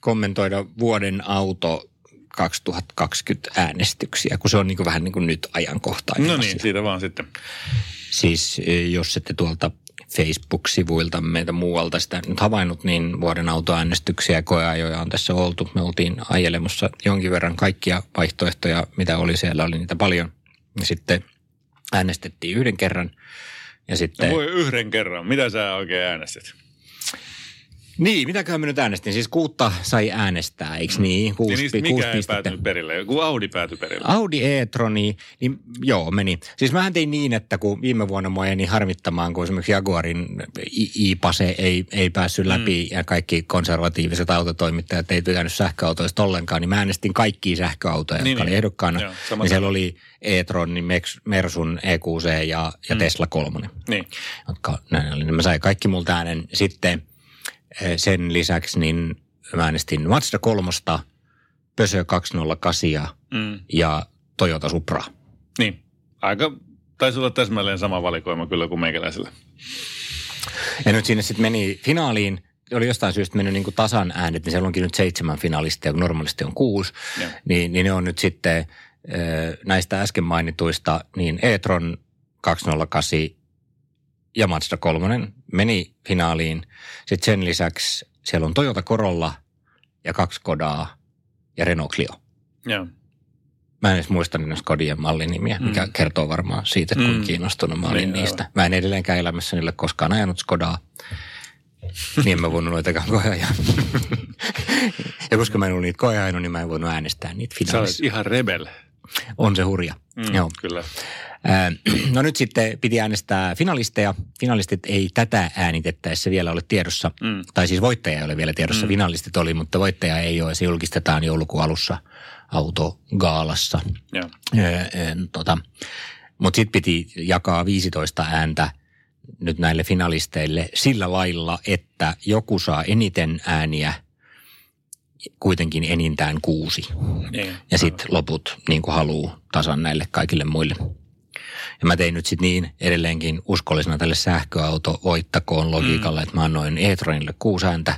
kommentoida vuoden auto 2020 äänestyksiä, kun se on niin kuin vähän niin kuin nyt ajankohtainen no asia. niin, siitä vaan sitten. Siis eh, jos ette tuolta Facebook-sivuilta meitä muualta sitä nyt havainnut, niin vuoden autoäänestyksiä ja koeajoja on tässä oltu. Me oltiin ajelemassa jonkin verran kaikkia vaihtoehtoja, mitä oli siellä, oli niitä paljon. Ja sitten äänestettiin yhden kerran. Ja sitten, Voi yhden kerran. Mitä sä oikein äänestit? Niin, mitäköhän mä nyt äänestin? Siis kuutta sai äänestää, eikö niin? Kuusi, Ja niistä kuusi mikä ei päätynyt perille. Joku Audi päätyi perille. Audi e-troni, niin joo, meni. Siis mähän tein niin, että kun viime vuonna mua niin harmittamaan, kun esimerkiksi Jaguarin I-pase ei, ei päässyt läpi mm. ja kaikki konservatiiviset autotoimittajat ei tykännyt sähköautoista ollenkaan, niin mä äänestin kaikkia sähköautoja, Niin, niin, jotka niin. oli ehdokkaana. Joo, sama niin siellä oli e-tron, niin Mersun EQC ja, ja mm. Tesla 3 Niin. jotka näin oli. Niin Mä sain kaikki multa äänen. Sitten sen lisäksi niin mä äänestin Mazda 3, Peugeot 208 Mm. ja Toyota Supra. Niin. Aika taisi olla täsmälleen sama valikoima kyllä kuin meikäläisellä. Ja nyt sinne sitten meni finaaliin, oli jostain syystä mennyt niin kuin tasan äänet, niin siellä onkin nyt seitsemän finalistia, kun normaalisti on kuusi. Niin, niin ne on nyt sitten ö, näistä äsken mainituista, niin e-tron 208 ja Mazda 3 meni finaaliin. Sitten sen lisäksi siellä on Toyota Corolla ja kaksi Kodaa ja Renault Clio. Joo. Mä en edes muista niiden Skodien mallinimiä, mikä Mm. kertoo varmaan siitä, että kuinka Mm. kiinnostunut mä olin Niin, niistä. Mä en edelleenkään elämässä niille koskaan ajanut Skodaa. niin en mä voinut noitakaan koeajaa. ja koska mä en ollut niitä koeajanut, niin mä en voinut äänestää niitä Sä olet finaalissa. ihan rebel. On se hurja. Mm, Joo. Kyllä. No nyt sitten piti äänestää finalisteja. Finalistit ei tätä äänitettäessä vielä ole tiedossa. Mm. Tai siis voittaja ei ole vielä tiedossa. Mm. Finalistit oli, mutta voittaja ei ole. Se julkistetaan joulukuun alussa autogaalassa. Öö, tota, Mutta sitten piti jakaa 15 ääntä nyt näille finalisteille sillä lailla, että joku saa eniten ääniä, kuitenkin enintään kuusi. Niin. Ja sitten loput niin kuin haluaa tasan näille kaikille muille. Ja mä tein nyt sitten niin edelleenkin uskollisena tälle sähköauto voittakoon logiikalle, mm. että mä annoin e-tronille kuusi ääntä.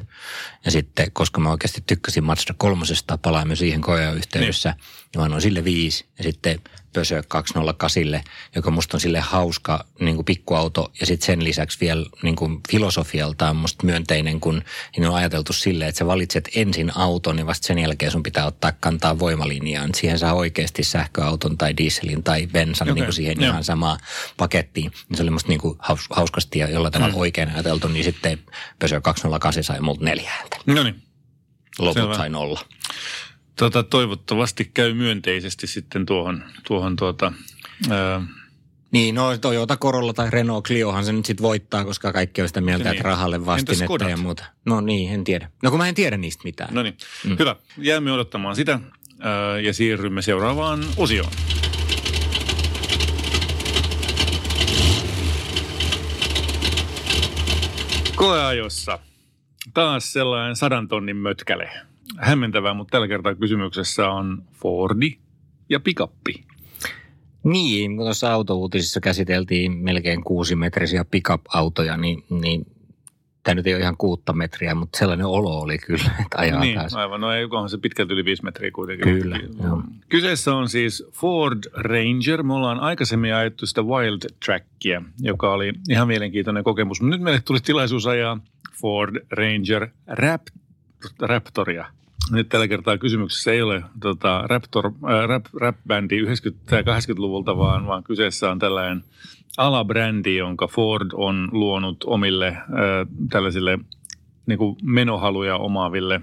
Ja sitten, koska mä oikeasti tykkäsin Mazda kolmosesta, palaamme siihen koejayhteydessä, niin. Niin mä annoin sille viisi. Ja sitten Peugeot 208, joka musta on sille hauska niin kuin pikkuauto. Ja sitten sen lisäksi vielä niin kuin filosofialtaan musta myönteinen, kun niin on ajateltu silleen, että sä valitset ensin auton, niin vasta sen jälkeen sun pitää ottaa kantaa voimalinjaan. Siihen saa oikeasti sähköauton tai dieselin tai bensan Okei, niin kuin siihen joo. ihan samaan pakettiin. Niin se oli musta niin kuin haus, hauskasti ja jollain tavalla mm. oikein ajateltu, niin sitten Peugeot 208 sai multa neljä ääntä. No niin. Loput Selvä. sai nolla. Tota, toivottavasti käy myönteisesti sitten tuohon, tuohon tuota, ää, Niin, no Toyota Corolla tai Renault Cliohan se nyt sitten voittaa, koska kaikki on sitä mieltä, Niin. että rahalle vastinetta ja muuta. No niin, en tiedä. No kun mä en tiedä niistä mitään. no niin. Mm. Hyvä. Jäämme odottamaan sitä ää, ja siirrymme seuraavaan osioon. Koeajossa taas sellainen sadan tonnin mötkäle. Hämmentävää, mutta tällä kertaa kysymyksessä on Fordi ja pikappi. Niin, kun tuossa autouutisissa käsiteltiin melkein kuusimetrisiä pickup-autoja, niin, niin tämä nyt ei ole ihan kuutta metriä, mutta sellainen olo oli kyllä, että ajaa Niin, taas. aivan. No ei, onhan se pitkälti yli viisi metriä kuitenkin. Kyllä, joo. Kyseessä on siis Ford Ranger. Me ollaan aikaisemmin ajettu sitä Wild Trackia, joka oli ihan mielenkiintoinen kokemus. Nyt meille tuli tilaisuus ajaa Ford Ranger Rap- Raptoria. Nyt tällä kertaa kysymyksessä ei ole tota, Raptor, äh, rap, rap-bändi 90- tai 80-luvulta, vaan, vaan kyseessä on tällainen alabrändi, jonka Ford on luonut omille äh, tällaisille niin kuin menohaluja omaaville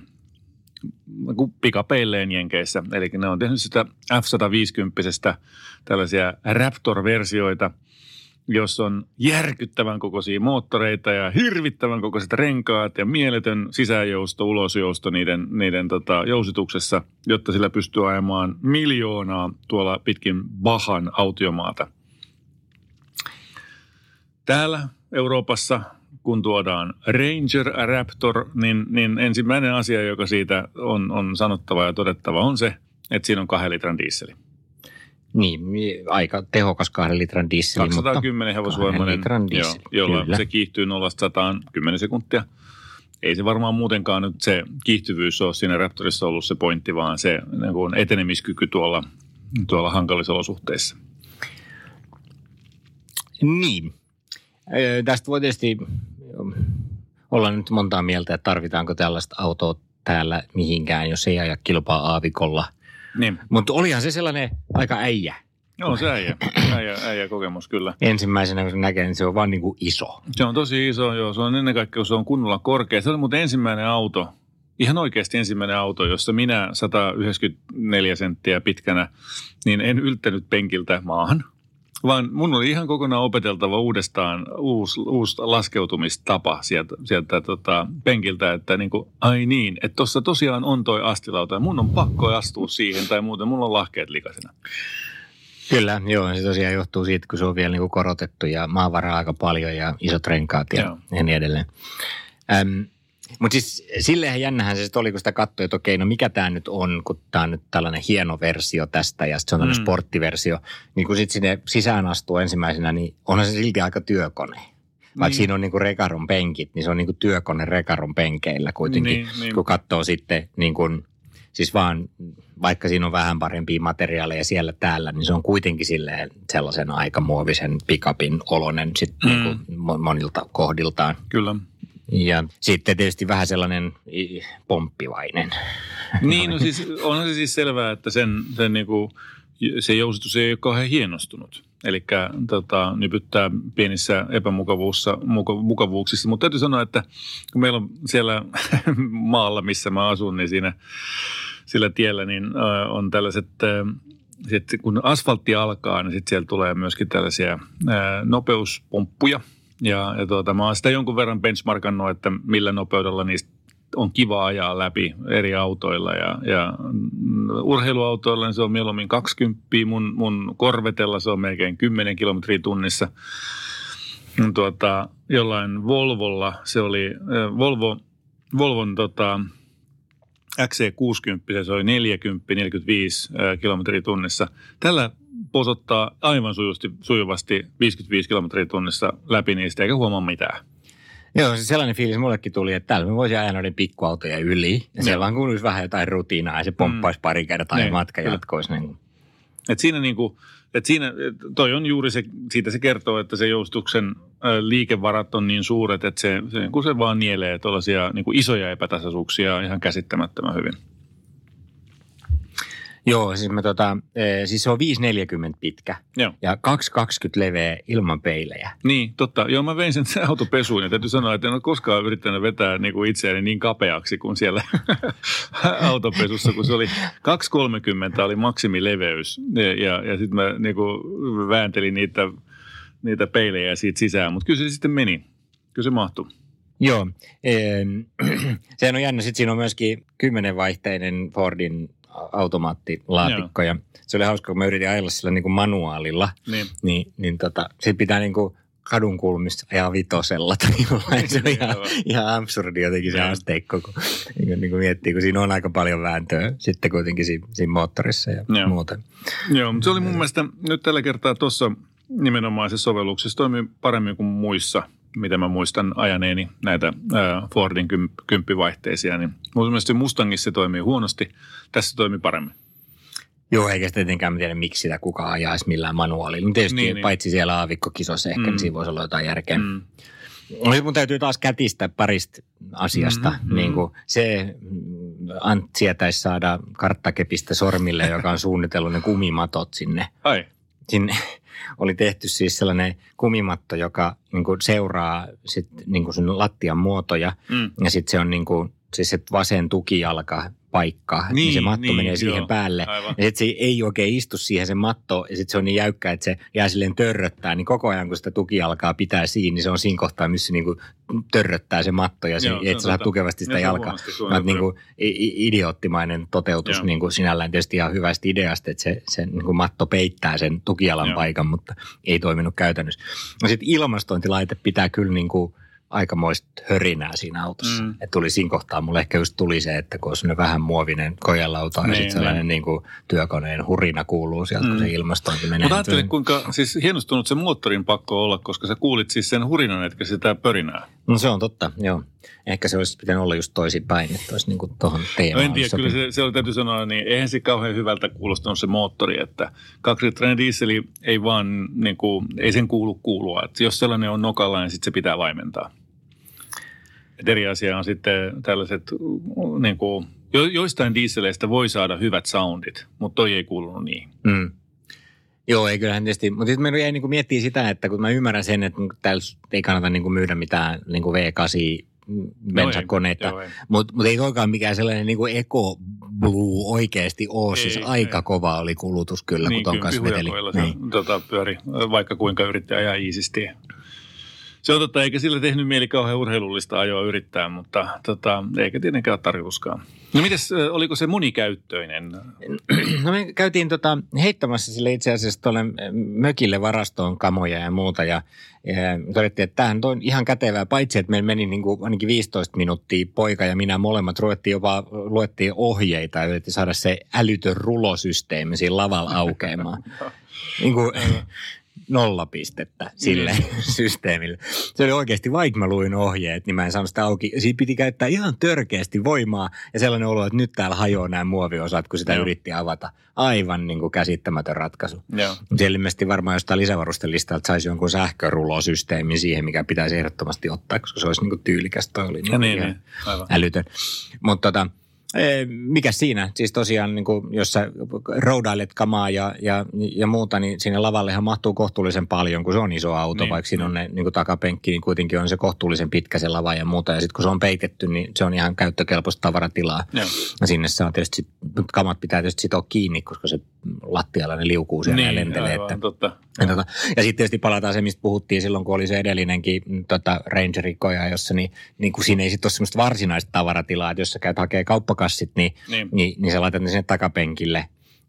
niin pikapeilleen Jenkeissä. Eli ne on tehnyt sitä F-150 tällaisia Raptor-versioita, jos on järkyttävän kokoisia moottoreita ja hirvittävän kokoiset renkaat ja mieletön sisäjousto, ulosjousto niiden, niiden tota, jousituksessa, jotta sillä pystyy ajamaan miljoonaa tuolla pitkin Bahan autiomaata. Täällä Euroopassa, kun tuodaan Ranger Raptor, niin, niin ensimmäinen asia, joka siitä on, on sanottava ja todettava, on se, että siinä on kahden litran diisseli. Niin, aika tehokas kahden litran diesel. 210 hevosvoimainen, litran joo, diesel, jolla kyllä. se kiihtyy 0 100 10 sekuntia. Ei se varmaan muutenkaan nyt se kiihtyvyys ole siinä Raptorissa ollut se pointti, vaan se niin kuin etenemiskyky tuolla, tuolla hankalissa olosuhteissa. Niin. Ö, Tästä voi tietysti ö, olla nyt montaa mieltä, että tarvitaanko tällaista autoa täällä mihinkään, jos ei aja kilpaa aavikolla. Niin, Mutta olihan se sellainen aika äijä. joo se äijä, äijä, äijä kokemus kyllä. Ensimmäisenä kun se näkee, niin se on vaan niin kuin iso. Se on tosi iso, joo. Se on ennen kaikkea, kun se on kunnolla korkea. Se oli muuten ensimmäinen auto, ihan oikeasti ensimmäinen auto, jossa minä 194 senttiä pitkänä, niin en yltänyt penkiltä maahan. Vaan mun oli ihan kokonaan opeteltava uudestaan uusi, uusi laskeutumistapa sieltä, sieltä tota, penkiltä, että niin kuin, ai niin, että tuossa tosiaan on toi astilauta ja mun on pakko astua siihen tai muuten mulla on lahkeet likaisena. Kyllä, joo. Se tosiaan johtuu siitä, kun se on vielä niin kuin korotettu ja maavaraa aika paljon ja isot renkaat ja, Joo. ja niin edelleen. Äm, mutta siis silleenhän jännähän se sitten oli, kun sitä katsoi, että okei, no mikä tämä nyt on, kun tämä on nyt tällainen hieno versio tästä ja sitten se on tällainen Mm. sporttiversio. Niin kun sitten sinne sisään astuu ensimmäisenä, niin onhan se silti aika työkone. Vaikka Niin. siinä on niinku rekaron penkit, niin se on niinku työkone rekaron penkeillä kuitenkin. Niin, niin. Kun katsoo sitten niin kuin, siis vaan vaikka siinä on vähän parempia materiaaleja siellä täällä, niin se on kuitenkin silleen sellaisen aika muovisen pikapin olonen sit Mm. niin monilta kohdiltaan. Kyllä. Ja sitten tietysti vähän sellainen pomppivainen. Niin, no siis onhan se siis selvää, että sen, sen niinku, se jousitus ei ole kauhean hienostunut. Eli tota, nypyttää pienissä epämukavuussa, muka, mukavuuksissa. Mutta täytyy sanoa, että kun meillä on siellä maalla, missä mä asun, niin siinä sillä tiellä niin on tällaiset, äh, sit kun asfaltti alkaa, niin sitten siellä tulee myöskin tällaisia nopeuspomppuja. Ja, ja tuota, mä oon sitä jonkun verran benchmarkannut, että millä nopeudella niistä on kiva ajaa läpi eri autoilla ja, ja urheiluautoilla niin se on mieluummin 20, mun, mun korvetella se on melkein 10 kilometriä tunnissa. Tuota, jollain Volvolla se oli, Volvo, Volvon tota, XC60, se oli 40, 45 äh, kilometriä tunnissa. Tällä posottaa aivan sujuvasti, sujuvasti 55 kilometriä tunnissa läpi niistä eikä huomaa mitään. Joo, siis sellainen fiilis mullekin tuli, että täällä me voisi ajaa noiden pikkuautoja yli. Ja siellä vaan kuuluisi vähän jotain rutiinaa ja se pomppaisi pari kertaa ja Niin, matka jatkoisi. Niin. Et siinä niinku, et siinä, toi on juuri se, siitä se kertoo, että se joustuksen liikevarat on niin suuret, että se, se, kun se vaan nielee tuollaisia niinku isoja epätasaisuuksia ihan käsittämättömän hyvin. Joo, siis, me tota, eh, siis se on 5,40 pitkä Joo. ja 2,20 leveä ilman peilejä. Niin, totta. Joo, mä vein sen autopesuun ja täytyy sanoa, että en ole koskaan yrittänyt vetää niin kuin itseäni niin kapeaksi kuin siellä autopesussa, kun se oli 2,30 oli maksimileveys ja, ja, ja sitten mä niin kuin vääntelin niitä, niitä peilejä siitä sisään, mutta kyllä se sitten meni. Kyllä se mahtui. Joo, sehän on jännä. Sitten siinä on myöskin kymmenenvaihteinen Fordin automaattilaatikko ja se oli hauska, kun mä yritin ajella sillä niin kuin manuaalilla, Niin. niin, niin tota, sit pitää niin kuin kadun kulmista ajaa vitosella tai jollain. Se on ihan, ihan absurdi jotenkin se Niin. asteikko, kun, niin kuin, niin kuin miettii, kun siinä on aika paljon vääntöä sitten kuitenkin siinä, siinä moottorissa ja Joo. muuten. Joo, mutta se oli mun mielestä nyt tällä kertaa tuossa nimenomaisessa sovelluksessa toimii paremmin kuin muissa. Mitä mä muistan ajaneeni näitä ää, Fordin kym, kymppivaihteisia, niin mun mielestä Mustangissa se toimii huonosti, tässä toimii paremmin. Joo, eikä sitä tietenkään tiedä, miksi sitä kukaan ajaisi millään manuaalilla. No tietysti niin, niin. paitsi siellä aavikkokisossa ehkä, mm. niin siinä voisi olla jotain järkeä. Mm. Nyt mun täytyy taas kätistä parista asiasta. Mm-hmm. Niin kuin se Ant sietäisi saada karttakepistä sormille, joka on suunnitellut ne kumimatot sinne. Ai. Sinne oli tehty siis sellainen kumimatto, joka niin kuin seuraa sit, niin kuin sun lattian muotoja. Mm. Ja sitten se on niin kuin, siis se vasen tukijalka paikka, niin, niin se matto niin, menee siihen joo, päälle. Aivan. Ja sitten se ei oikein istu siihen se matto, ja sitten se on niin jäykkä, että se jää silleen törröttää, niin koko ajan kun sitä tuki alkaa pitää siinä, niin se on siinä kohtaa, missä niin kuin törröttää se matto, ja se, joo, et saa tukevasti sitä jalkaa. Mä niin kuin idioottimainen toteutus niin kuin sinällään tietysti ihan hyvästä ideasta, että se, se niin kuin matto peittää sen tukialan joo. paikan, mutta ei toiminut käytännössä. No sitten ilmastointilaite pitää kyllä niin kuin – aikamoista hörinää siinä autossa. Mm. Et tuli siinä kohtaa, mulle ehkä just tuli se, että kun on vähän muovinen kojelauta niin, ja sitten sellainen niin kuin työkoneen hurina kuuluu sieltä, mm. kun se ilmastointi menee. Mutta ajattelin, kuinka siis hienostunut se moottorin pakko olla, koska sä kuulit siis sen hurinan, etkä sitä pörinää. No se on totta, joo. Ehkä se olisi pitänyt olla just toisinpäin, että olisi niin tuohon teemaan. No en tiedä, kyllä se, se oli täytyy sanoa, niin eihän se kauhean hyvältä kuulostanut se moottori, että kaksilitrainen dieseli ei vaan, niin kuin, ei sen kuulu kuulua. Että jos sellainen on nokalla, niin sitten se pitää vaimentaa. Et eri asia on sitten tällaiset, niin kuin, jo, joistain dieseleistä voi saada hyvät soundit, mutta toi ei kuulunut niin. Mm. Joo, ei kyllähän tietysti. Mutta sitten me jäi niin miettiä sitä, että kun mä ymmärrän sen, että täällä ei kannata niin myydä mitään niin kuin V8 bensakoneita, no mutta mut ei toikaan mikään sellainen niin kuin Eco Blue oikeasti ole. Ei, siis aika ei. kova oli kulutus kyllä, niin, kun ton kanssa veteli. Niin. Tota, pyöri, vaikka kuinka yritti ajaa iisisti. Se on totta, eikä sillä tehnyt mieli kauhean urheilullista ajoa yrittää, mutta tota, eikä tietenkään ole tarkoituskaan. No mites, oliko se monikäyttöinen? No me käytiin tota, heittämässä sille itse asiassa tuolle mökille varastoon kamoja ja muuta ja, ja todettiin, että tämähän on ihan kätevää, paitsi että meillä meni niin kuin ainakin 15 minuuttia poika ja minä molemmat ruvettiin jopa, luettiin ohjeita ja yritettiin saada se älytön rulosysteemi siinä lavalla aukeamaan. niin kuin, nolla pistettä sille mm. systeemille. Se oli oikeasti, vaikka mä luin ohjeet, niin mä en saanut sitä auki. Siitä piti käyttää ihan törkeästi voimaa ja sellainen olo, että nyt täällä hajoaa nämä muoviosat, kun sitä Joo. yritti avata. Aivan niin kuin käsittämätön ratkaisu. Joo. Siellä ilmeisesti varmaan jostain lisävarustelistalta saisi jonkun sähkörulosysteemin siihen, mikä pitäisi ehdottomasti ottaa, koska se olisi niin kuin tyylikäs. Toi oli niin, niin, niin. Aivan. älytön. Mutta tota, mikä siinä? Siis tosiaan, niin kuin, jos sä roudailet kamaa ja, ja, ja muuta, niin sinne lavallehan mahtuu kohtuullisen paljon, kun se on iso auto, niin, vaikka siinä on ne niin kuin takapenkki, niin kuitenkin on se kohtuullisen pitkä se lava ja muuta. Ja sitten kun se on peitetty, niin se on ihan käyttökelpoista tavaratilaa. Joo. Ja sinne saa tietysti, kamat pitää tietysti sitoa kiinni, koska se lattialla ne liukuu siellä niin, ja lentelee. Aivan, että, totta. Ja, tota, ja sitten tietysti palataan se, mistä puhuttiin silloin, kun oli se edellinenkin mm, tota, Rangerikoja, jossa niin, niin kuin siinä ei sitten ole semmoista varsinaista tavaratilaa, että jos sä käyt hakee kauppakassit, niin, niin. niin, niin sä laitat ne sinne takapenkille.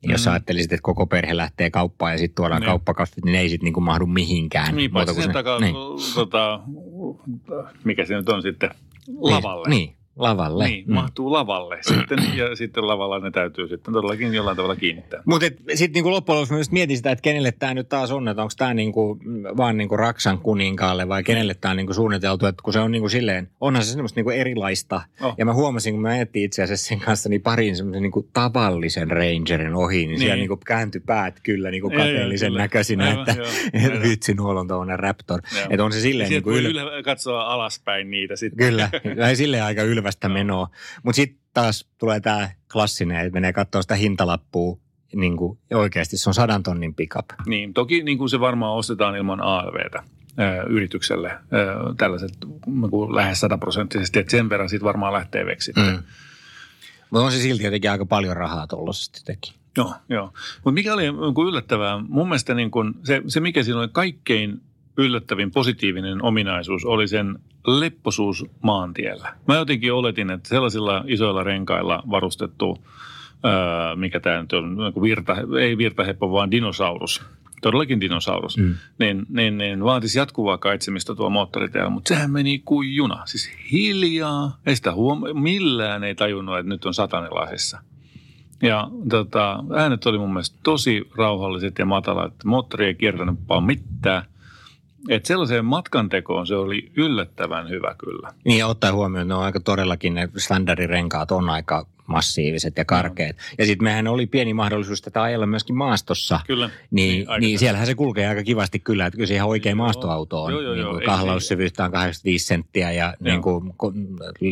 Mm. Jos ajattelisit, että koko perhe lähtee kauppaan ja sitten tuodaan niin. kauppakasvit, niin ne ei sitten niinku mahdu mihinkään. Niin, paitsi sen takaa, niin. tota, mikä se nyt on sitten, lavalle. Niin, niin Lavalle. Niin, mm. mahtuu lavalle sitten ja sitten lavalla ne täytyy sitten todellakin jollain tavalla kiinnittää. Mutta sitten niinku loppujen lopuksi myös mietin sitä, että kenelle tämä nyt taas on, että onko tämä niinku, vaan niinku Raksan kuninkaalle vai kenelle tämä on niinku suunniteltu, että kun se on niinku silleen, onhan se semmoista niinku erilaista. Oh. Ja mä huomasin, kun mä etsin itse asiassa sen kanssa niin parin semmoisen niinku tavallisen Rangerin ohi, niin, niin. siellä niinku kääntyi päät kyllä niinku kateellisen näköisinä, aivan, että joo, vitsi, nuolla on tuollainen Raptor. Että on se silleen niinku yl... katsoa alaspäin niitä sitten. Kyllä, ei silleen aika ylvä selvästä menoa. Mutta sitten taas tulee tämä klassinen, että menee katsoa sitä hintalappua, niin kuin oikeasti se on sadan tonnin pickup. Niin, toki niin kuin se varmaan ostetaan ilman ALVtä yritykselle tällaiset niin lähes sataprosenttisesti, että sen verran siitä varmaan lähtee veksitte. Mm. Mutta on se silti jotenkin aika paljon rahaa tuollaisesti teki. Joo, joo. Mutta mikä oli niin yllättävää, mun mielestä niin kun se, se, mikä siinä oli kaikkein yllättävin positiivinen ominaisuus oli sen lepposuus maantiellä. Mä jotenkin oletin, että sellaisilla isoilla renkailla varustettu, ää, mikä tämä nyt on, virta, ei virtaheppo, vaan dinosaurus, todellakin dinosaurus, mm. niin, niin, niin vaatisi jatkuvaa kaitsemista tuo moottoriteellä, mutta sehän meni kuin juna. Siis hiljaa, ei sitä huom- millään ei tajunnut, että nyt on satanilaisessa. Ja tota, äänet oli mun mielestä tosi rauhalliset ja matalat. Moottori ei kiertänyt vaan mitään – Et sellaiseen matkantekoon se oli yllättävän hyvä kyllä. Niin ja ottaen huomioon, ne on aika todellakin, ne standardirenkaat on aika massiiviset ja karkeat. Ja sitten mehän oli pieni mahdollisuus tätä ajella myöskin maastossa. Kyllä. Niin, Niin, niin, siellähän se kulkee aika kivasti kyllä, että kyllä se ihan oikea Joo. maastoauto on. Joo, joo, niin joo. kuin kahlaussyvyyttä on 85 senttiä ja niin kuin,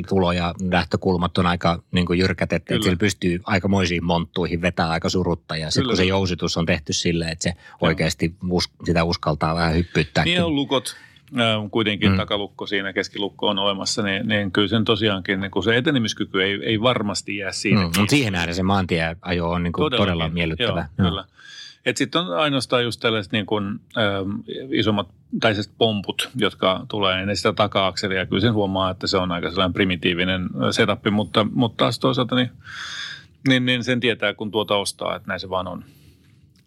tulo- ja lähtökulmat on aika niin kuin jyrkät, että, Kyllä. että sillä pystyy aikamoisiin monttuihin vetää aika surutta. Ja sitten kun se jousitus on tehty silleen, että se oikeasti us, sitä uskaltaa vähän hyppyyttääkin. Niin on lukot, kuitenkin Mm. takalukko siinä, keskilukko on olemassa, niin, niin kyllä sen tosiaankin niin kun se etenemiskyky ei, ei varmasti jää siinä. Mm, mutta siihen nähden se maantieajo on niin kuin todella Todellakin. miellyttävä. Joo, kyllä. Sitten on ainoastaan just tällaiset niin kuin, ähm, isommat tai sellaiset pomput, jotka tulee ennen sitä taka-akselia. Kyllä sen huomaa, että se on aika sellainen primitiivinen äh, setup, mutta, mutta taas toisaalta niin, niin, niin sen tietää, kun tuota ostaa, että näin se vaan on.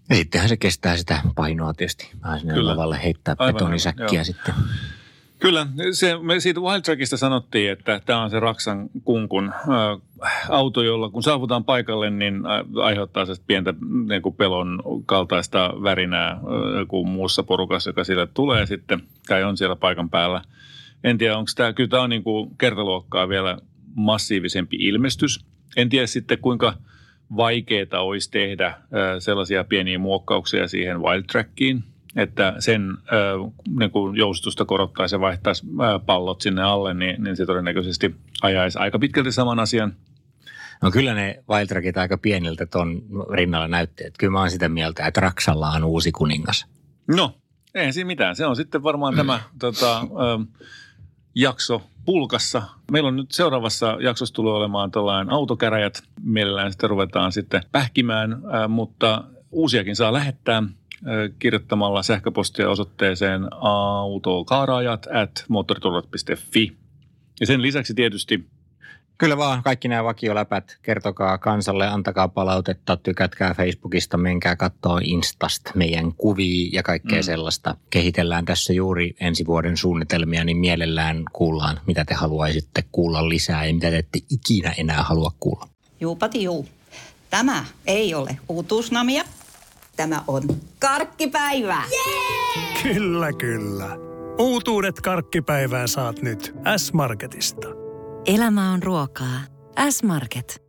Ja sittenhän se kestää sitä painoa tietysti. Vähän sinne Kyllä. lavalle heittää Aivan, betonisäkkiä joo. sitten. Kyllä, se, me siitä Wild Trackista sanottiin, että tämä on se Raksan kunkun äh, auto, jolla kun saavutaan paikalle, niin aiheuttaa se pientä niin kuin pelon kaltaista värinää äh, kuin muussa porukassa, joka sille tulee sitten, tai on siellä paikan päällä. En tiedä, onko tämä, kyllä tämä on niin kuin kertaluokkaa vielä massiivisempi ilmestys. En tiedä sitten, kuinka vaikeaa olisi tehdä sellaisia pieniä muokkauksia siihen Wild Trackiin, että sen niin kuin joustusta korottaisi ja vaihtaisi pallot sinne alle, niin, niin se todennäköisesti ajaisi aika pitkälti saman asian. No kyllä ne Wildtrackit aika pieniltä ton rinnalla näytti. Että kyllä mä oon sitä mieltä, että Raksalla on uusi kuningas. No, ei siinä mitään. Se on sitten varmaan tämä tota, ähm, jakso pulkassa. Meillä on nyt seuraavassa jaksossa tulee olemaan tällainen autokäräjät. Mielellään sitten ruvetaan sitten pähkimään, äh, mutta uusiakin saa lähettää äh, kirjoittamalla sähköpostia osoitteeseen autokaaraajat at. Ja sen lisäksi tietysti Kyllä vaan kaikki nämä vakioläpät, kertokaa kansalle, antakaa palautetta, tykätkää Facebookista, menkää kattoo Instasta meidän kuvia ja kaikkea mm. Sellaista. Kehitellään tässä juuri ensi vuoden suunnitelmia, niin mielellään kuullaan, mitä te haluaisitte kuulla lisää ja mitä te ette ikinä enää halua kuulla. Juupati juu. Tämä ei ole uutuusnamia. Tämä on karkkipäivää. Kyllä, kyllä. Uutuudet karkkipäivään saat nyt S-Marketista. Elämä on ruokaa. S-Market.